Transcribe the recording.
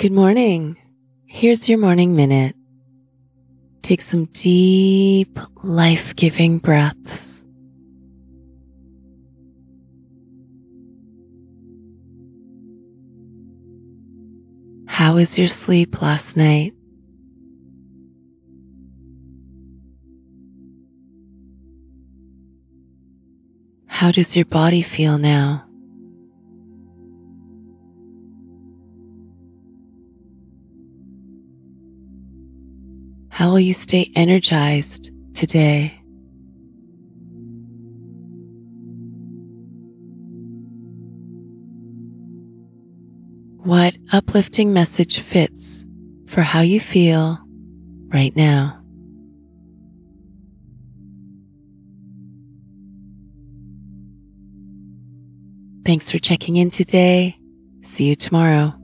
Good morning. Here's your morning minute. Take some deep, life giving breaths. How was your sleep last night? How does your body feel now? How will you stay energized today? What uplifting message fits for how you feel right now? Thanks for checking in today. See you tomorrow.